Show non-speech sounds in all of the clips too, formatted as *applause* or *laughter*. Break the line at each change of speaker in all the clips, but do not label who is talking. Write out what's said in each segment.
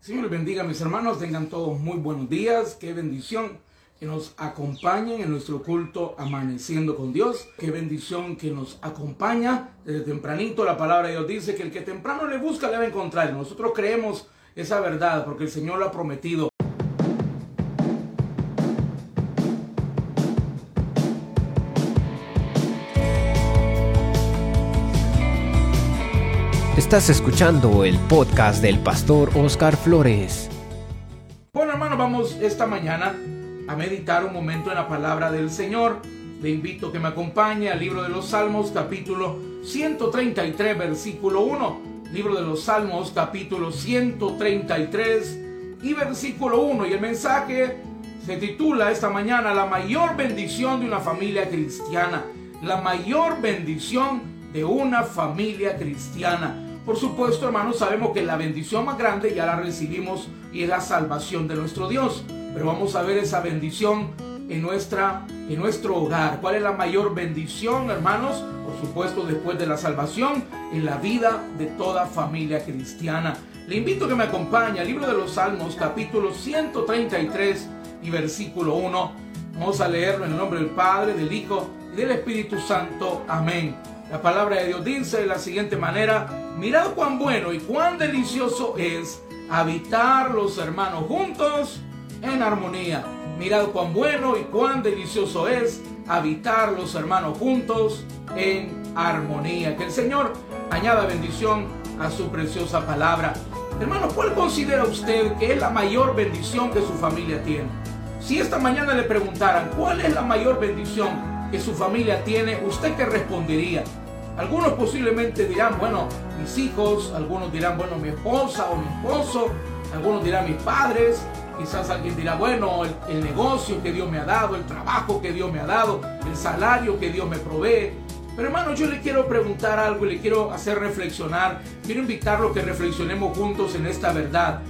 Señor les bendiga mis hermanos, tengan todos muy buenos días, qué bendición que nos acompañen en nuestro culto amaneciendo con Dios, qué bendición que nos acompaña desde tempranito, la palabra de Dios dice que el que temprano le busca le va a encontrar, nosotros creemos esa verdad porque el Señor lo ha prometido.
Estás escuchando el podcast del pastor Oscar Flores.
Bueno hermano, vamos esta mañana a meditar un momento en la palabra del Señor. Le invito a que me acompañe al libro de los Salmos capítulo 133 versículo 1. Libro de los Salmos capítulo 133 y versículo 1. Y el mensaje se titula esta mañana La mayor bendición de una familia cristiana. La mayor bendición de una familia cristiana. Por supuesto, hermanos, sabemos que la bendición más grande ya la recibimos y es la salvación de nuestro Dios. Pero vamos a ver esa bendición en, nuestra, en nuestro hogar. ¿Cuál es la mayor bendición, hermanos? Por supuesto, después de la salvación, en la vida de toda familia cristiana. Le invito a que me acompañe al libro de los Salmos, capítulo 133 y versículo 1. Vamos a leerlo en el nombre del Padre, del Hijo y del Espíritu Santo. Amén. La palabra de Dios dice de la siguiente manera, mirad cuán bueno y cuán delicioso es habitar los hermanos juntos en armonía. Mirad cuán bueno y cuán delicioso es habitar los hermanos juntos en armonía. Que el Señor añada bendición a su preciosa palabra. Hermano, ¿cuál considera usted que es la mayor bendición que su familia tiene? Si esta mañana le preguntaran cuál es la mayor bendición que su familia tiene, ¿usted qué respondería? Algunos posiblemente dirán, bueno, mis hijos, algunos dirán, bueno, mi esposa o mi esposo, algunos dirán mis padres, quizás alguien dirá, bueno, el, negocio que Dios me ha dado, el trabajo que Dios me ha dado, el salario que Dios me provee. Pero hermano, yo le quiero preguntar algo y le quiero hacer reflexionar, quiero invitarlo a que reflexionemos juntos en esta verdad.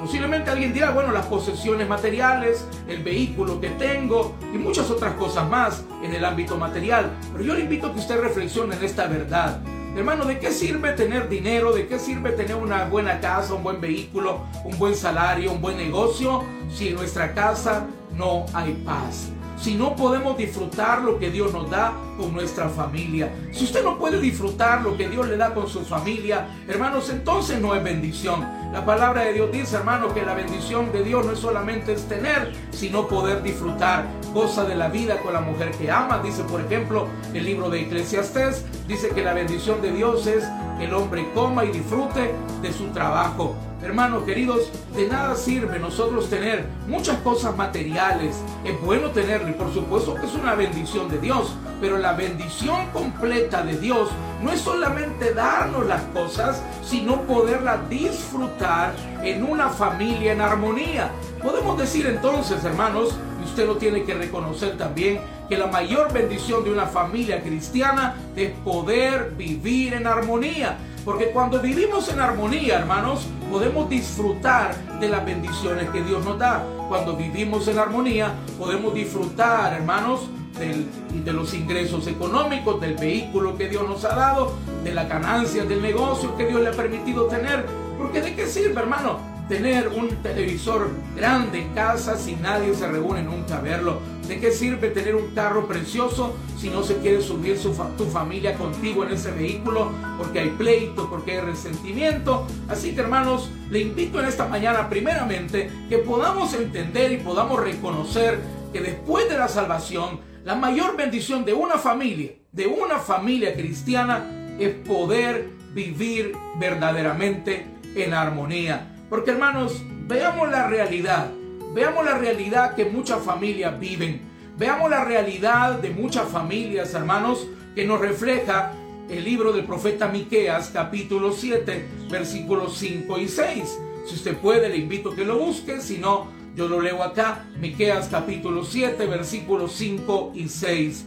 Posiblemente alguien dirá, bueno, las posesiones materiales, el vehículo que tengo y muchas otras cosas más en el ámbito material. Pero yo le invito a que usted reflexione en esta verdad. Hermano, ¿de qué sirve tener dinero? ¿De qué sirve tener una buena casa, un buen vehículo, un buen salario, un buen negocio si en nuestra casa no hay paz? Si no podemos disfrutar lo que Dios nos da con nuestra familia. Si usted no puede disfrutar lo que Dios le da con su familia, hermanos, entonces no es bendición. La palabra de Dios dice, hermano, que la bendición de Dios no es solamente es tener, sino poder disfrutar. Goza de la vida con la mujer que ama. Dice, por ejemplo, el libro de Eclesiastés, dice que la bendición de Dios es el hombre coma y disfrute de su trabajo. Hermanos queridos, de nada sirve nosotros tener muchas cosas materiales. Es bueno tenerlo y por supuesto que es una bendición de Dios. Pero la bendición completa de Dios no es solamente darnos las cosas, sino poderlas disfrutar en una familia en armonía. Podemos decir entonces, hermanos, y usted lo tiene que reconocer también, que la mayor bendición de una familia cristiana es poder vivir en armonía. Porque cuando vivimos en armonía, hermanos, podemos disfrutar de las bendiciones que Dios nos da. Cuando vivimos en armonía, podemos disfrutar, hermanos, de los ingresos económicos, del vehículo que Dios nos ha dado, de la ganancia del negocio que Dios le ha permitido tener. Porque de qué sirve, hermano, tener un televisor grande en casa si nadie se reúne nunca a verlo? ¿De qué sirve tener un carro precioso si no se quiere subir su tu familia contigo en ese vehículo? Porque hay pleito, porque hay resentimiento. Así que hermanos, le invito en esta mañana primeramente que podamos entender y podamos reconocer que después de la salvación, la mayor bendición de una familia, de una familia cristiana, es poder vivir verdaderamente en armonía. Porque hermanos, veamos la realidad. Veamos la realidad que muchas familias viven. Veamos la realidad de muchas familias, hermanos, que nos refleja el libro del profeta Miqueas, capítulo 7, versículos 5 y 6. Si usted puede, le invito a que lo busque, si no, yo lo leo acá, Miqueas capítulo 7, versículos 5 y 6.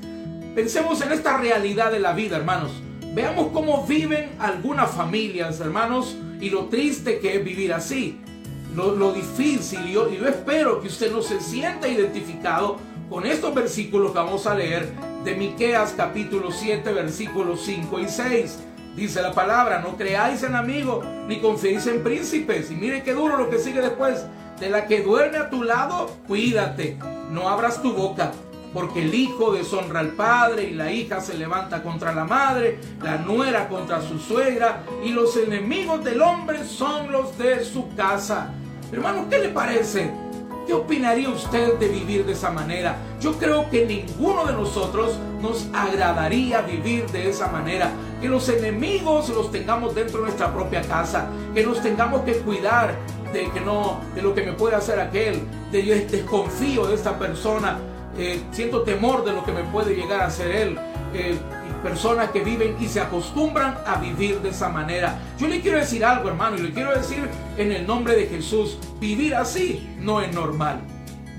Pensemos en esta realidad de la vida, hermanos. Veamos cómo viven algunas familias, hermanos, y lo triste que es vivir así. Lo, difícil, y yo, yo espero que usted no se sienta identificado con estos versículos que vamos a leer de Miqueas capítulo 7, versículos 5 y 6. Dice la palabra, no creáis en amigos, ni confiéis en príncipes. Y mire qué duro lo que sigue después. De la que duerme a tu lado, cuídate. No abras tu boca, porque el hijo deshonra al padre y la hija se levanta contra la madre, la nuera contra su suegra, y los enemigos del hombre son los de su casa. Hermano, ¿qué le parece? ¿Qué opinaría usted de vivir de esa manera? Yo creo que ninguno de nosotros nos agradaría vivir de esa manera. Que los enemigos los tengamos dentro de nuestra propia casa. Que nos tengamos que cuidar de que no, de lo que me puede hacer aquel. De yo desconfío de esta persona. Eh, siento temor de lo que me puede llegar a hacer él. Eh, personas que viven y se acostumbran a vivir de esa manera. Yo le quiero decir algo, hermano, y le quiero decir en el nombre de Jesús, vivir así no es normal.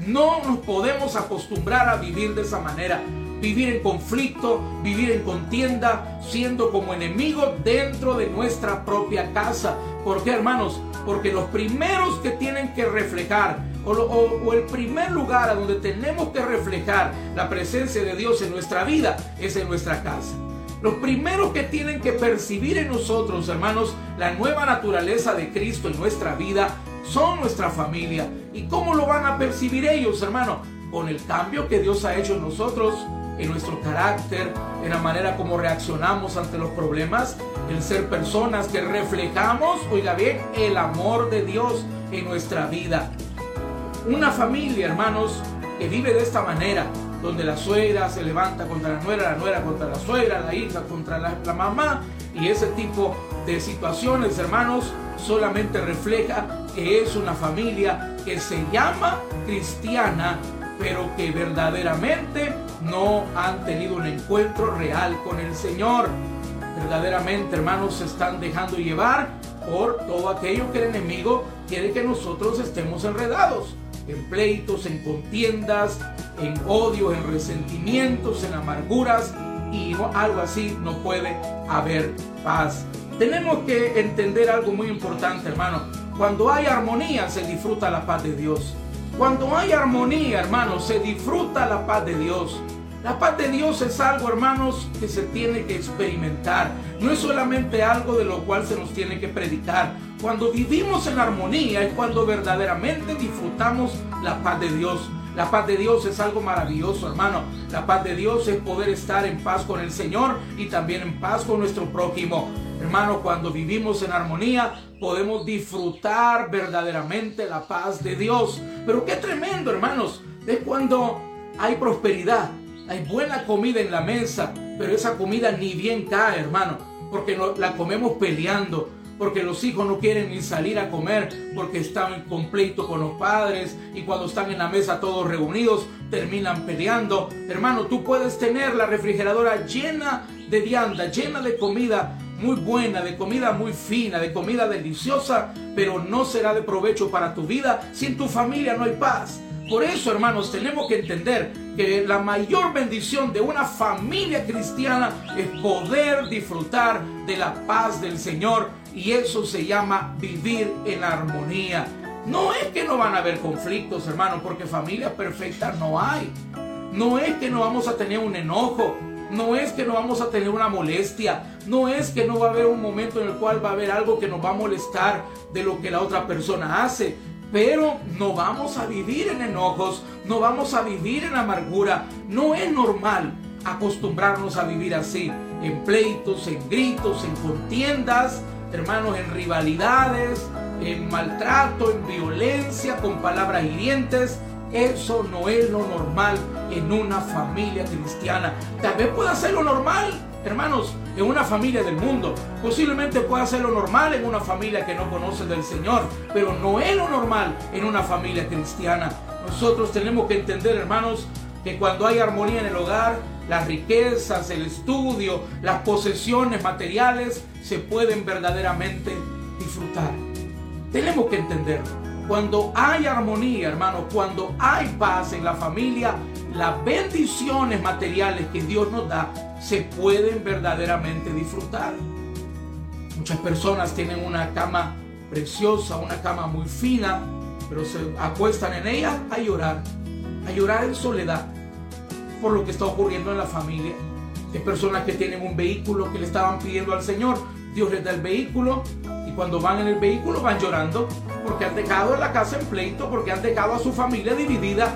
No nos podemos acostumbrar a vivir de esa manera. Vivir en conflicto, vivir en contienda, siendo como enemigos dentro de nuestra propia casa. ¿Por qué, hermanos? Porque los primeros que tienen que reflejar o, el primer lugar a donde tenemos que reflejar la presencia de Dios en nuestra vida es en nuestra casa. Los primeros que tienen que percibir en nosotros, hermanos, la nueva naturaleza de Cristo en nuestra vida son nuestra familia. ¿Y cómo lo van a percibir ellos, hermano? Con el cambio que Dios ha hecho en nosotros, en nuestro carácter, en la manera como reaccionamos ante los problemas, en ser personas que reflejamos, oiga bien, el amor de Dios en nuestra vida. Una familia, hermanos, que vive de esta manera, donde la suegra se levanta contra la nuera, la nuera contra la suegra, la hija contra la, mamá, y ese tipo de situaciones, hermanos, solamente refleja que es una familia que se llama cristiana, pero que verdaderamente no han tenido un encuentro real con el Señor. Verdaderamente, hermanos, se están dejando llevar por todo aquello que el enemigo quiere que nosotros estemos enredados en pleitos, en contiendas, en odio, en resentimientos, en amarguras y algo así no puede haber paz. Tenemos que entender algo muy importante, hermano. Cuando hay armonía se disfruta la paz de Dios. Cuando hay armonía, hermano, se disfruta la paz de Dios. La paz de Dios es algo, hermanos, que se tiene que experimentar. No es solamente algo de lo cual se nos tiene que predicar. Cuando vivimos en armonía es cuando verdaderamente disfrutamos la paz de Dios. La paz de Dios es algo maravilloso, hermano. La paz de Dios es poder estar en paz con el Señor y también en paz con nuestro prójimo. Hermano, cuando vivimos en armonía, podemos disfrutar verdaderamente la paz de Dios. Pero qué tremendo, hermanos, es cuando hay prosperidad, hay buena comida en la mesa, pero esa comida ni bien cae, hermano, porque la comemos peleando, porque los hijos no quieren ni salir a comer porque están en con los padres y cuando están en la mesa todos reunidos terminan peleando. Hermano, tú puedes tener la refrigeradora llena de vianda, llena de comida muy buena, de comida muy fina, de comida deliciosa, pero no será de provecho para tu vida si en tu familia no hay paz. Por eso, hermanos, tenemos que entender que la mayor bendición de una familia cristiana es poder disfrutar de la paz del Señor y eso se llama vivir en armonía. No es que no van a haber conflictos, hermanos, porque familia perfecta no hay. No es que no vamos a tener un enojo, no es que no vamos a tener una molestia, no es que no va a haber un momento en el cual va a haber algo que nos va a molestar de lo que la otra persona hace. Pero no vamos a vivir en enojos, no vamos a vivir en amargura. No es normal acostumbrarnos a vivir así, en pleitos, en gritos, en contiendas, hermanos, en rivalidades, en maltrato, en violencia, con palabras hirientes. Eso no es lo normal en una familia cristiana. Tal vez pueda ser lo normal hermanos, en una familia del mundo. Posiblemente pueda ser lo normal en una familia que no conoce del Señor, pero no es lo normal en una familia cristiana. Nosotros tenemos que entender, hermanos, que cuando hay armonía en el hogar, las riquezas, el estudio, las posesiones materiales se pueden verdaderamente disfrutar. Tenemos que entenderlo. Cuando hay armonía, hermanos, cuando hay paz en la familia, las bendiciones materiales que Dios nos da se pueden verdaderamente disfrutar. Muchas personas tienen una cama preciosa, una cama muy fina, pero se acuestan en ella a llorar, a llorar en soledad por lo que está ocurriendo en la familia. Hay personas que tienen un vehículo que le estaban pidiendo al Señor. Dios les da el vehículo cuando van en el vehículo van llorando porque han dejado la casa en pleito, porque han dejado a su familia dividida.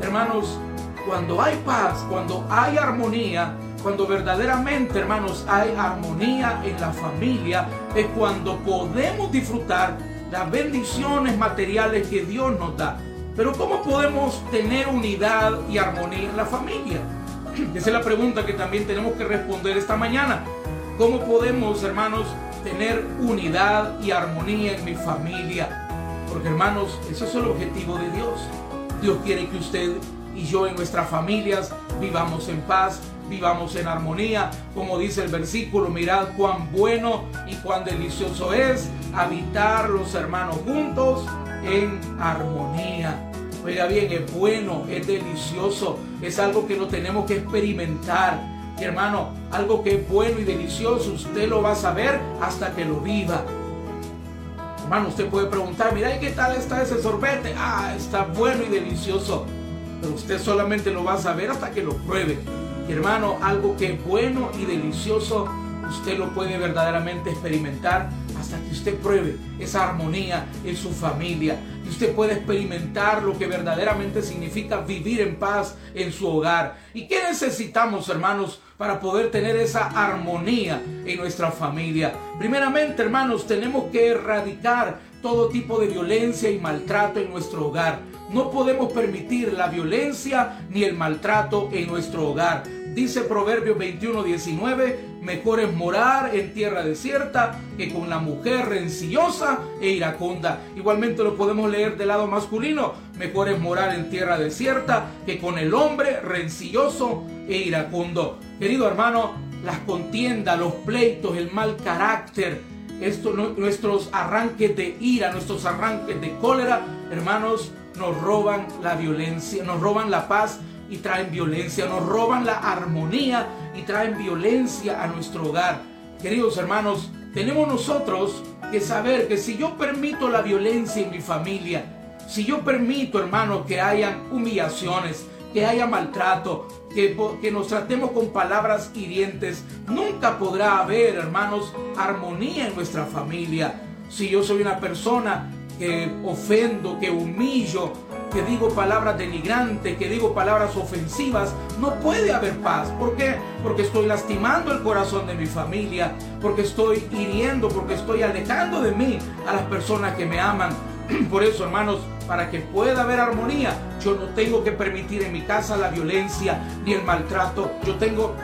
Hermanos, cuando hay paz, cuando hay armonía, cuando verdaderamente, hermanos, hay armonía en la familia, es cuando podemos disfrutar las bendiciones materiales que Dios nos da. Pero ¿cómo podemos tener unidad y armonía en la familia? *clears throat* Esa es la pregunta que también tenemos que responder esta mañana. ¿Cómo podemos, hermanos, tener unidad y armonía en mi familia? Porque, hermanos, ese es el objetivo de Dios. Dios quiere que usted y yo en nuestras familias vivamos en paz, vivamos en armonía. Como dice el versículo, mirad cuán bueno y cuán delicioso es habitar los hermanos juntos en armonía. Oiga bien, es bueno, es delicioso, es algo que no tenemos que experimentar. Y hermano, algo que es bueno y delicioso, usted lo va a saber hasta que lo viva. Hermano, usted puede preguntar, mira, ¿y qué tal está ese sorbete? Ah, está bueno y delicioso. Pero usted solamente lo va a saber hasta que lo pruebe. Y hermano, algo que es bueno y delicioso, usted lo puede verdaderamente experimentar que usted pruebe esa armonía en su familia. Y usted puede experimentar lo que verdaderamente significa vivir en paz en su hogar. ¿Y qué necesitamos, hermanos, para poder tener esa armonía en nuestra familia? Primeramente, hermanos, tenemos que erradicar todo tipo de violencia y maltrato en nuestro hogar. No podemos permitir la violencia ni el maltrato en nuestro hogar. Dice Proverbios 21, 19, mejor es morar en tierra desierta que con la mujer rencillosa e iracunda. Igualmente lo podemos leer del lado masculino, mejor es morar en tierra desierta que con el hombre rencilloso e iracundo. Querido hermano, las contiendas, los pleitos, el mal carácter, esto, nuestros arranques de ira, nuestros arranques de cólera, hermanos, nos roban la violencia, nos roban la paz y traen violencia, nos roban la armonía y traen violencia a nuestro hogar. Queridos hermanos, tenemos nosotros que saber que si yo permito la violencia en mi familia, si yo permito, hermanos, que hayan humillaciones, que haya maltrato, que, que, nos tratemos con palabras hirientes, nunca podrá haber, hermanos, armonía en nuestra familia. Si yo soy una persona que ofendo, que humillo, que digo palabras denigrantes, que digo palabras ofensivas, no puede haber paz. ¿Por qué? Porque estoy lastimando el corazón de mi familia, porque estoy hiriendo, porque estoy alejando de mí a las personas que me aman. *clears throat* Por eso, hermanos, para que pueda haber armonía, yo no tengo que permitir en mi casa la violencia ni el maltrato. Yo tengo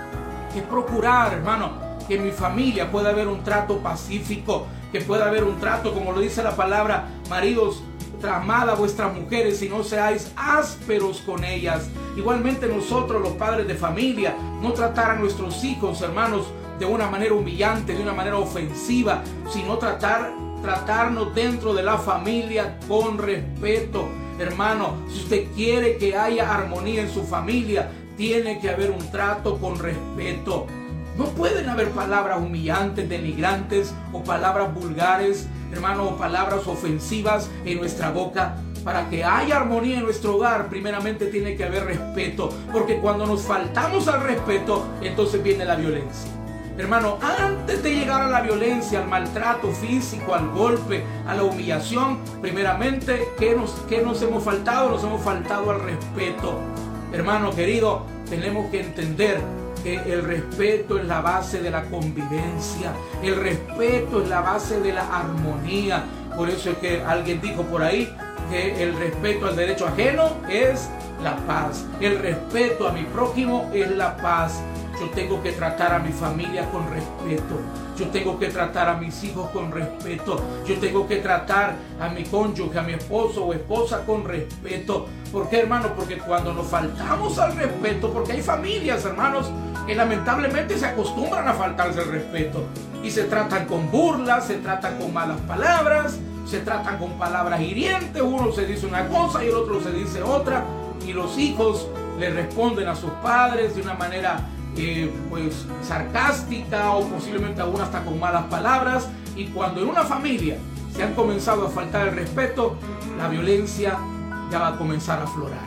que procurar, hermano, que en mi familia pueda haber un trato pacífico, que pueda haber un trato, como lo dice la palabra, maridos, amad a vuestras mujeres y no seáis ásperos con ellas. Igualmente nosotros, los padres de familia, no tratar a nuestros hijos, hermanos, de una manera humillante, de una manera ofensiva, sino tratar, tratarnos dentro de la familia con respeto. Hermano, si usted quiere que haya armonía en su familia, tiene que haber un trato con respeto. No pueden haber palabras humillantes, denigrantes o palabras vulgares hermano, palabras ofensivas en nuestra boca. Para que haya armonía en nuestro hogar, primeramente tiene que haber respeto. Porque cuando nos faltamos al respeto, entonces viene la violencia. Hermano, antes de llegar a la violencia, al maltrato físico, al golpe, a la humillación, primeramente, ¿qué nos, qué nos hemos faltado? Nos hemos faltado al respeto. Hermano querido, tenemos que entender el respeto es la base de la convivencia, el respeto es la base de la armonía. Por eso es que alguien dijo por ahí que el respeto al derecho ajeno es la paz. El respeto a mi prójimo es la paz. Yo tengo que tratar a mi familia con respeto. Yo tengo que tratar a mis hijos con respeto. Yo tengo que tratar a mi cónyuge, a mi esposo o esposa con respeto. ¿Por qué, hermano? Porque cuando nos faltamos al respeto, porque hay familias, hermanos, que lamentablemente se acostumbran a faltarse el respeto. Y se tratan con burlas, se tratan con malas palabras, se tratan con palabras hirientes. Uno se dice una cosa y el otro se dice otra. Y los hijos le responden a sus padres de una manera eh, pues sarcástica o posiblemente aún hasta con malas palabras. Y cuando en una familia se han comenzado a faltar el respeto, la violencia ya va a comenzar a aflorar.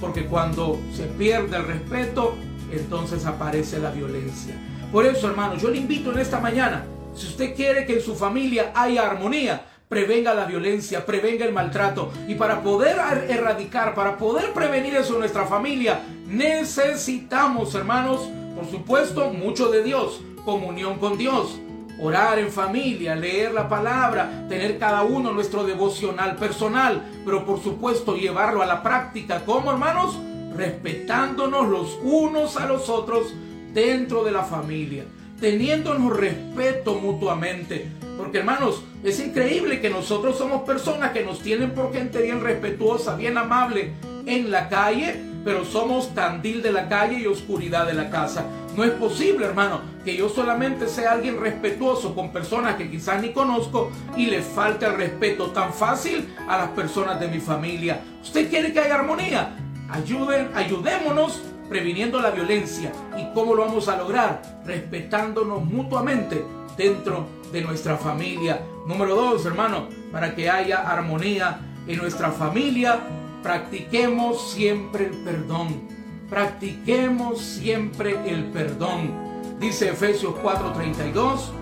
Porque cuando se pierde el respeto, entonces aparece la violencia. Por eso, hermano, yo le invito en esta mañana, si usted quiere que en su familia haya armonía, prevenga la violencia, prevenga el maltrato. Y para poder er-, erradicar, para poder prevenir eso en nuestra familia, necesitamos, hermanos, por supuesto, mucho de Dios, comunión con Dios. Orar en familia, leer la palabra, tener cada uno nuestro devocional personal, pero por supuesto llevarlo a la práctica. ¿Cómo, hermanos? Respetándonos los unos a los otros dentro de la familia, teniéndonos respeto mutuamente. Porque hermanos, es increíble que nosotros somos personas que nos tienen por gente bien respetuosa, bien amable en la calle, pero somos candil de la calle y oscuridad de la casa. No es posible, hermano, que yo solamente sea alguien respetuoso con personas que quizás ni conozco y le falte el respeto tan fácil a las personas de mi familia. ¿Usted quiere que haya armonía? Ayuden, ayudémonos previniendo la violencia. ¿Y cómo lo vamos a lograr? Respetándonos mutuamente dentro de nuestra familia. Número dos, hermano, para que haya armonía en nuestra familia, practiquemos siempre el perdón. Practiquemos siempre el perdón. Dice Efesios 4:32,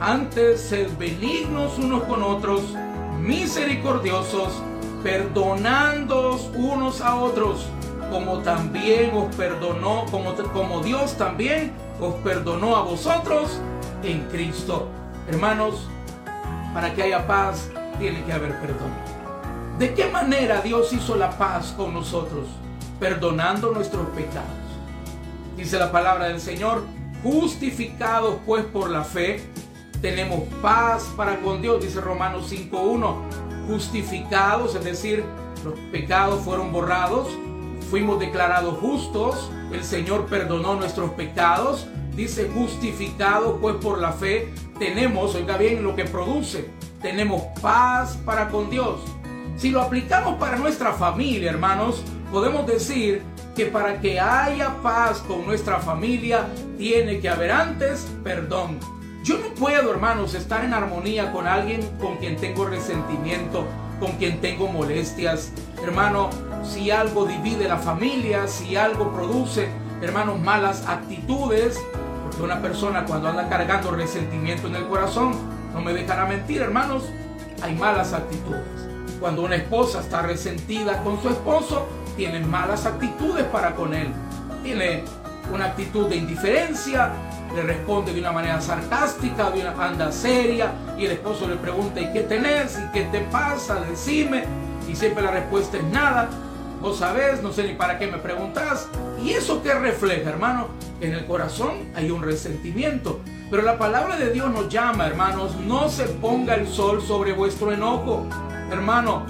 antes sed benignos unos con otros, misericordiosos, perdonándoos unos a otros, como también os perdonó, como, como Dios también os perdonó a vosotros en Cristo. Hermanos, para que haya paz, tiene que haber perdón. ¿De qué manera Dios hizo la paz con nosotros? Perdonando nuestros pecados. Dice la palabra del Señor, justificados pues por la fe, tenemos paz para con Dios, dice Romanos 5.1. Justificados, es decir, los pecados fueron borrados, fuimos declarados justos, el Señor perdonó nuestros pecados, dice justificado pues por la fe, tenemos, oiga bien, lo que produce, tenemos paz para con Dios. Si lo aplicamos para nuestra familia, hermanos, podemos decir que para que haya paz con nuestra familia, tiene que haber antes perdón. Yo no puedo, hermanos, estar en armonía con alguien con quien tengo resentimiento, con quien tengo molestias. Hermano, si algo divide la familia, si algo produce, hermanos, malas actitudes, una persona cuando anda cargando resentimiento en el corazón, no me dejará mentir, hermanos, hay malas actitudes. Cuando una esposa está resentida con su esposo, tiene malas actitudes para con él. Tiene una actitud de indiferencia, le responde de una manera sarcástica, de una anda seria, y el esposo le pregunta, ¿y qué tenés? ¿Y qué te pasa? Decime. Y siempre la respuesta es nada. Vos sabés, no sé ni para qué me preguntás. ¿Y eso qué refleja, hermano? En el corazón hay un resentimiento. Pero la palabra de Dios nos llama, hermanos, no se ponga el sol sobre vuestro enojo. Hermano,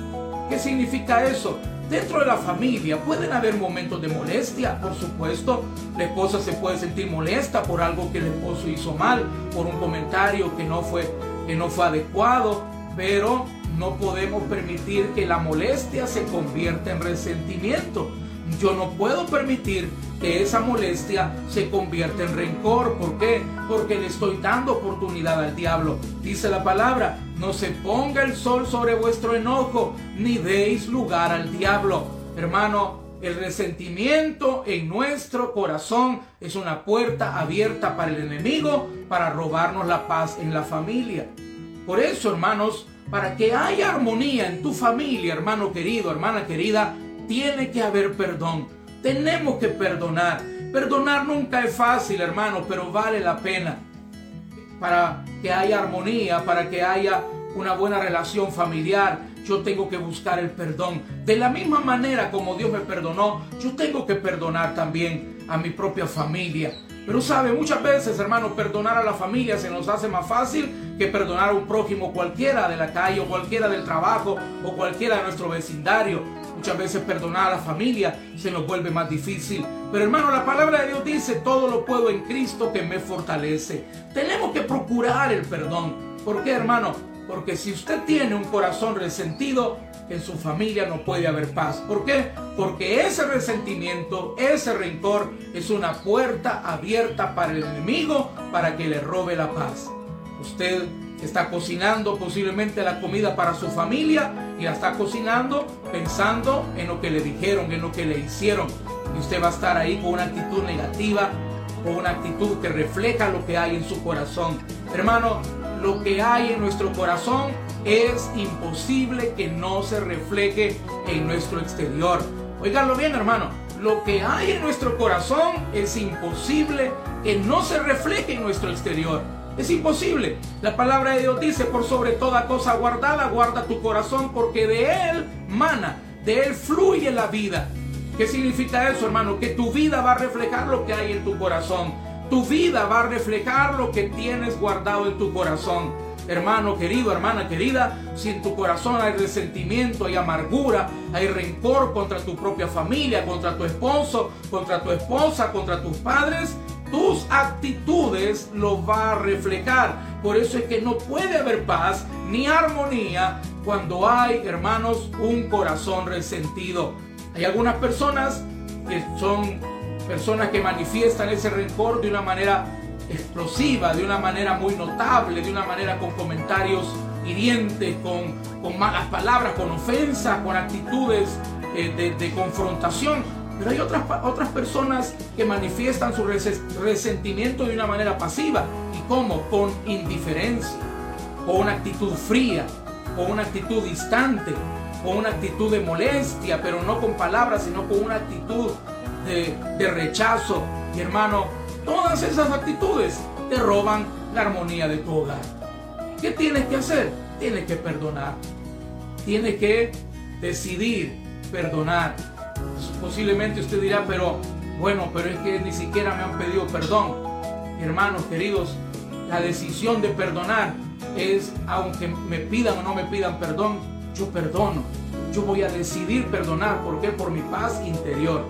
¿qué significa eso? Dentro de la familia pueden haber momentos de molestia, por supuesto. La esposa se puede sentir molesta por algo que el esposo hizo mal, por un comentario que no fue, que no fue adecuado, pero no podemos permitir que la molestia se convierta en resentimiento. Yo no puedo permitir que esa molestia se convierta en rencor. ¿Por qué? Porque le estoy dando oportunidad al diablo. Dice la palabra, no se ponga el sol sobre vuestro enojo, ni deis lugar al diablo. Hermano, el resentimiento en nuestro corazón es una puerta abierta para el enemigo para robarnos la paz en la familia. Por eso, hermanos, para que haya armonía en tu familia, hermano querido, hermana querida, tiene que haber perdón. Tenemos que perdonar. Perdonar nunca es fácil, hermano, pero vale la pena. Para que haya armonía, para que haya una buena relación familiar, yo tengo que buscar el perdón. De la misma manera como Dios me perdonó, yo tengo que perdonar también a mi propia familia. Pero sabe, muchas veces, hermano, perdonar a la familia se nos hace más fácil que perdonar a un prójimo cualquiera de la calle o cualquiera del trabajo o cualquiera de nuestro vecindario. Muchas veces perdonar a la familia se nos vuelve más difícil. Pero hermano, la palabra de Dios dice, todo lo puedo en Cristo que me fortalece. Tenemos que procurar el perdón. ¿Por qué, hermano? Porque si usted tiene un corazón resentido, en su familia no puede haber paz. ¿Por qué? Porque ese resentimiento, ese rencor es una puerta abierta para el enemigo para que le robe la paz. Usted está cocinando posiblemente la comida para su familia y la está cocinando pensando en lo que le dijeron, en lo que le hicieron. Y usted va a estar ahí con una actitud negativa, con una actitud que refleja lo que hay en su corazón. Hermano, lo que hay en nuestro corazón es imposible que no se refleje en nuestro exterior. Oiganlo bien, hermano. Lo que hay en nuestro corazón es imposible que no se refleje en nuestro exterior. Es imposible. La palabra de Dios dice, por sobre toda cosa guardada, guarda tu corazón, porque de él mana, de él fluye la vida. ¿Qué significa eso, hermano? Que tu vida va a reflejar lo que hay en tu corazón. Tu vida va a reflejar lo que tienes guardado en tu corazón. Hermano querido, hermana querida, si en tu corazón hay resentimiento, hay amargura, hay rencor contra tu propia familia, contra tu esposo, contra tu esposa, contra tus padres, tus actitudes lo va a reflejar. Por eso es que no puede haber paz ni armonía cuando hay, hermanos, un corazón resentido. Hay algunas personas que son personas que manifiestan ese rencor de una manera explosiva, de una manera muy notable, de una manera con comentarios hirientes, con, con malas palabras, con ofensas, con actitudes eh, de, confrontación. Pero hay otras, otras personas que manifiestan su resentimiento de una manera pasiva. ¿Y cómo? Con indiferencia, con una actitud fría, con una actitud distante, con una actitud de molestia, pero no con palabras, sino con una actitud de, de rechazo. Mi hermano, todas esas actitudes te roban la armonía de tu hogar. ¿Qué tienes que hacer? Tienes que perdonar. Tienes que decidir perdonar Posiblemente usted dirá, pero bueno, pero es que ni siquiera me han pedido perdón. Hermanos queridos, la decisión de perdonar es, aunque me pidan o no me pidan perdón, yo perdono. Yo voy a decidir perdonar. ¿Por qué? Por mi paz interior.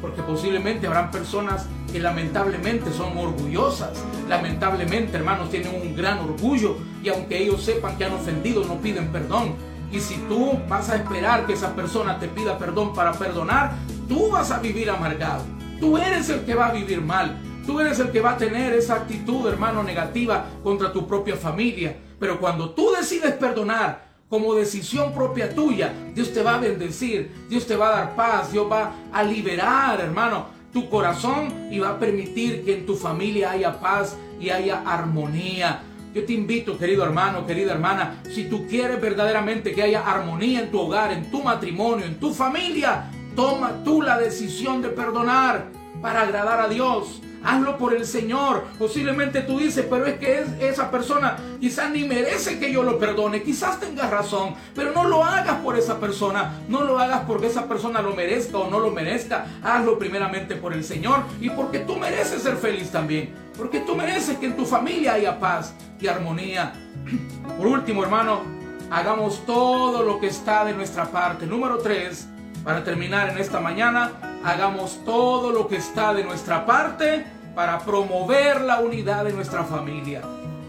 Porque posiblemente habrán personas que lamentablemente son orgullosas. Lamentablemente, hermanos, tienen un gran orgullo. Y aunque ellos sepan que han ofendido, no piden perdón. Y si tú vas a esperar que esa persona te pida perdón para perdonar, tú vas a vivir amargado. Tú eres el que va a vivir mal. Tú eres el que va a tener esa actitud, hermano, negativa contra tu propia familia. Pero cuando tú decides perdonar como decisión propia tuya, Dios te va a bendecir, Dios te va a dar paz, Dios va a liberar, hermano, tu corazón y va a permitir que en tu familia haya paz y haya armonía. Yo te invito, querido hermano, querida hermana, si tú quieres verdaderamente que haya armonía en tu hogar, en tu matrimonio, en tu familia, toma tú la decisión de perdonar para agradar a Dios. Hazlo por el Señor. Posiblemente tú dices, pero es que esa persona quizás ni merece que yo lo perdone. Quizás tengas razón, pero no lo hagas por esa persona. No lo hagas porque esa persona lo merezca o no lo merezca. Hazlo primeramente por el Señor y porque tú mereces ser feliz también. Porque tú mereces que en tu familia haya paz y armonía. *clears throat* Por último, hermano, hagamos todo lo que está de nuestra parte. Número tres, para terminar en esta mañana, hagamos todo lo que está de nuestra parte para promover la unidad de nuestra familia.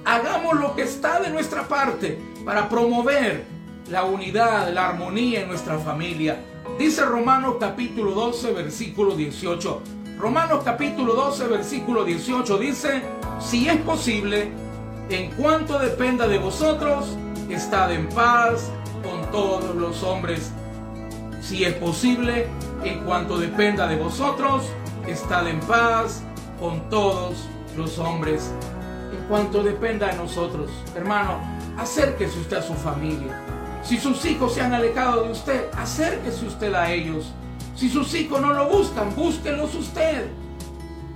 Hagamos lo que está de nuestra parte para promover la unidad, la armonía en nuestra familia. Dice Romanos capítulo 12, versículo 18. Romanos capítulo 12, versículo 18 dice, si es posible, en cuanto dependa de vosotros, estad en paz con todos los hombres. Si es posible, en cuanto dependa de vosotros, estad en paz con todos los hombres. En cuanto dependa de nosotros, hermano, acérquese usted a su familia. Si sus hijos se han alejado de usted, acérquese usted a ellos. Si sus hijos no lo buscan, búsquenlos usted.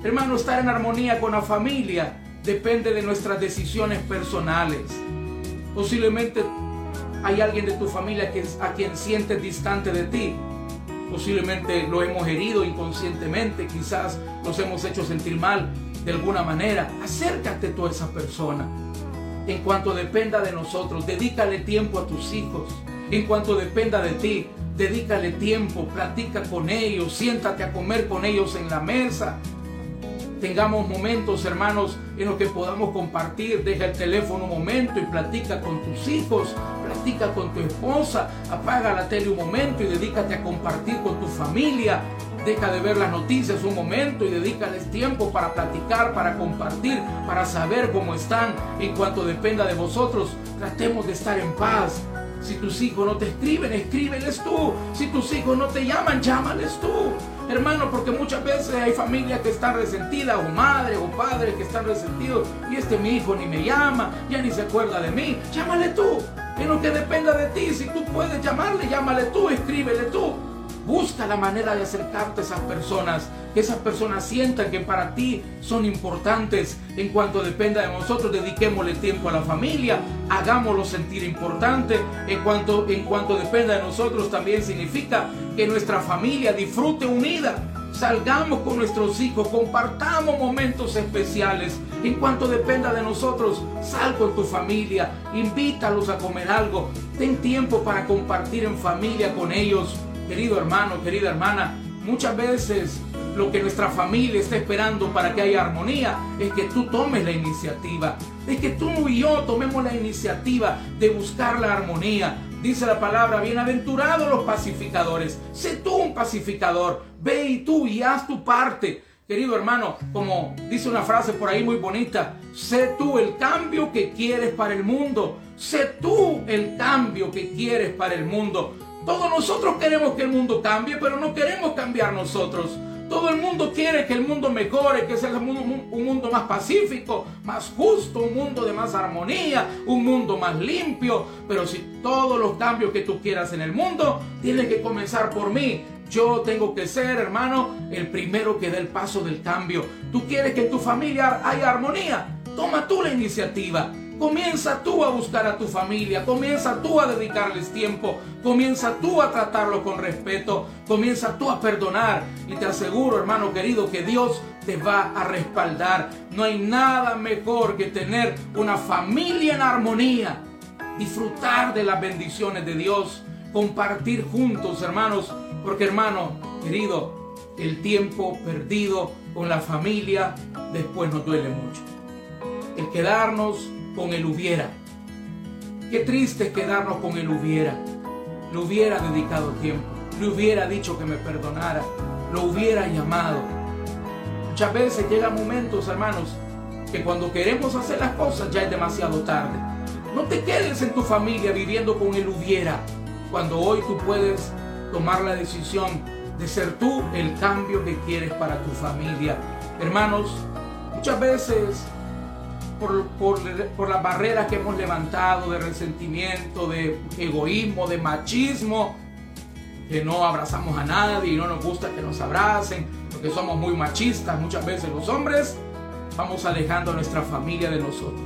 Hermano, estar en armonía con la familia depende de nuestras decisiones personales. Posiblemente hay alguien de tu familia a quien sientes distante de ti. Posiblemente lo hemos herido inconscientemente, quizás nos hemos hecho sentir mal de alguna manera. Acércate tú a esa persona. En cuanto dependa de nosotros, dedícale tiempo a tus hijos. En cuanto dependa de ti, dedícale tiempo, platica con ellos, siéntate a comer con ellos en la mesa, tengamos momentos, hermanos, en los que podamos compartir. Deja el teléfono un momento y platica con tus hijos, platica con tu esposa, apaga la tele un momento y dedícate a compartir con tu familia. Deja de ver las noticias un momento y dedícales tiempo para platicar, para compartir, para saber cómo están. En cuanto dependa de vosotros, tratemos de estar en paz. Si tus hijos no te escriben, escríbeles tú. Si tus hijos no te llaman, llámales tú. Hermano, porque muchas veces hay familias que están resentidas, o madre o padres que están resentidos, y este mi hijo ni me llama, ya ni se acuerda de mí. Llámale tú. En lo que dependa de ti, si tú puedes llamarle, llámale tú, escríbele tú. Busca la manera de acercarte a esas personas, que esas personas sientan que para ti son importantes. En cuanto dependa de nosotros, dediquémosle tiempo a la familia, hagámoslo sentir importante. En cuanto, en cuanto dependa de nosotros, también significa que nuestra familia disfrute unida. Salgamos con nuestros hijos, compartamos momentos especiales. En cuanto dependa de nosotros, sal con tu familia, invítalos a comer algo. Ten tiempo para compartir en familia con ellos. Querido hermano, querida hermana, muchas veces lo que nuestra familia está esperando para que haya armonía es que tú tomes la iniciativa, es que tú y yo tomemos la iniciativa de buscar la armonía. Dice la palabra, bienaventurados los pacificadores. Sé tú un pacificador. Ve y tú y haz tu parte. Querido hermano, como dice una frase por ahí muy bonita, sé tú el cambio que quieres para el mundo. Sé tú el cambio que quieres para el mundo. Todos nosotros queremos que el mundo cambie, pero no queremos cambiar nosotros. Todo el mundo quiere que el mundo mejore, que sea un mundo, más pacífico, más justo, un mundo de más armonía, un mundo más limpio. Pero si todos los cambios que tú quieras en el mundo, tienen que comenzar por mí. Yo tengo que ser, hermano, el primero que dé el paso del cambio. Tú quieres que en tu familia haya armonía. Toma tú la iniciativa. Comienza tú a buscar a tu familia, comienza tú a dedicarles tiempo, comienza tú a tratarlo con respeto, comienza tú a perdonar y te aseguro, hermano querido, que Dios te va a respaldar. No hay nada mejor que tener una familia en armonía, disfrutar de las bendiciones de Dios, compartir juntos, hermanos, porque hermano querido, el tiempo perdido con la familia después nos duele mucho. El quedarnos con el hubiera. Qué triste quedarnos con el hubiera. Le hubiera dedicado tiempo, le hubiera dicho que me perdonara, lo hubiera llamado. Muchas veces llegan momentos, hermanos, que cuando queremos hacer las cosas ya es demasiado tarde. No te quedes en tu familia viviendo con el hubiera, cuando hoy tú puedes tomar la decisión de ser tú el cambio que quieres para tu familia. Hermanos, muchas veces por, las barreras que hemos levantado de resentimiento, de egoísmo, de machismo, que no abrazamos a nadie y no nos gusta que nos abracen, porque somos muy machistas muchas veces los hombres, vamos alejando a nuestra familia de nosotros.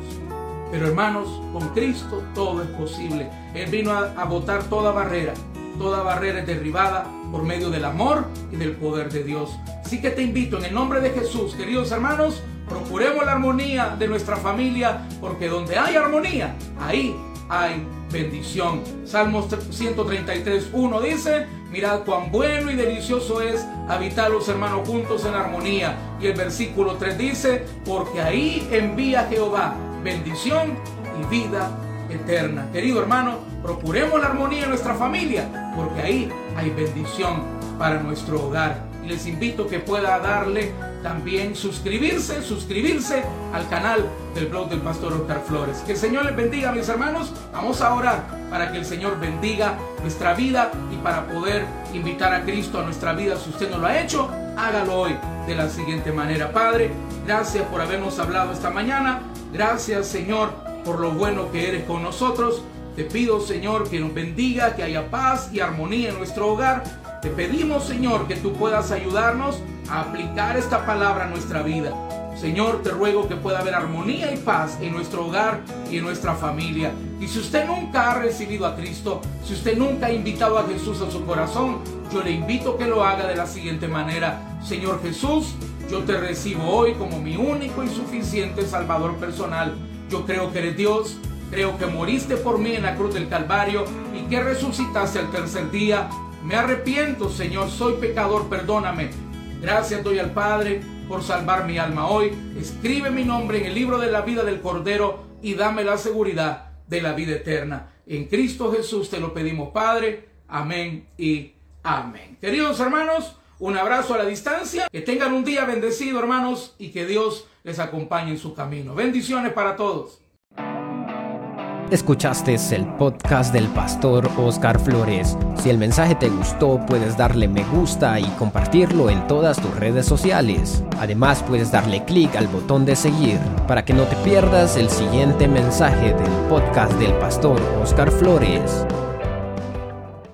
Pero hermanos, con Cristo todo es posible. Él vino a, a botar toda barrera. Toda barrera es derribada por medio del amor y del poder de Dios. Así que te invito en el nombre de Jesús, queridos hermanos, Procuremos la armonía de nuestra familia, porque donde hay armonía, ahí hay bendición. Salmos 133, 1 dice, mirad cuán bueno y delicioso es habitar los hermanos juntos en armonía. Y el versículo 3 dice, porque ahí envía Jehová bendición y vida eterna. Querido hermano, procuremos la armonía en nuestra familia, porque ahí hay bendición para nuestro hogar. Y les invito que pueda darle también suscribirse, suscribirse al canal del blog del pastor Oscar Flores. Que el Señor les bendiga, mis hermanos. Vamos a orar para que el Señor bendiga nuestra vida y para poder invitar a Cristo a nuestra vida. Si usted no lo ha hecho, hágalo hoy de la siguiente manera. Padre, gracias por habernos hablado esta mañana. Gracias, Señor, por lo bueno que eres con nosotros. Te pido, Señor, que nos bendiga, que haya paz y armonía en nuestro hogar. Te pedimos, Señor, que tú puedas ayudarnos a aplicar esta palabra a nuestra vida. Señor, te ruego que pueda haber armonía y paz en nuestro hogar y en nuestra familia. Y si usted nunca ha recibido a Cristo, si usted nunca ha invitado a Jesús a su corazón, yo le invito que lo haga de la siguiente manera. Señor Jesús, yo te recibo hoy como mi único y suficiente Salvador personal. Yo creo que eres Dios, creo que moriste por mí en la cruz del Calvario y que resucitaste al tercer día. Me arrepiento, Señor, soy pecador, perdóname Gracias doy al Padre por salvar mi alma hoy. Escribe mi nombre en el libro de la vida del Cordero y dame la seguridad de la vida eterna. En Cristo Jesús te lo pedimos, Padre. Amén y amén. Queridos hermanos, Un abrazo a la distancia. Que tengan un día bendecido, hermanos, y que Dios les acompañe en su camino. Bendiciones para todos.
Escuchaste el podcast del pastor Oscar Flores. Si el mensaje te gustó, puedes darle me gusta y compartirlo en todas tus redes sociales. Además, puedes darle clic al botón de seguir para que no te pierdas el siguiente mensaje del podcast del pastor Oscar Flores.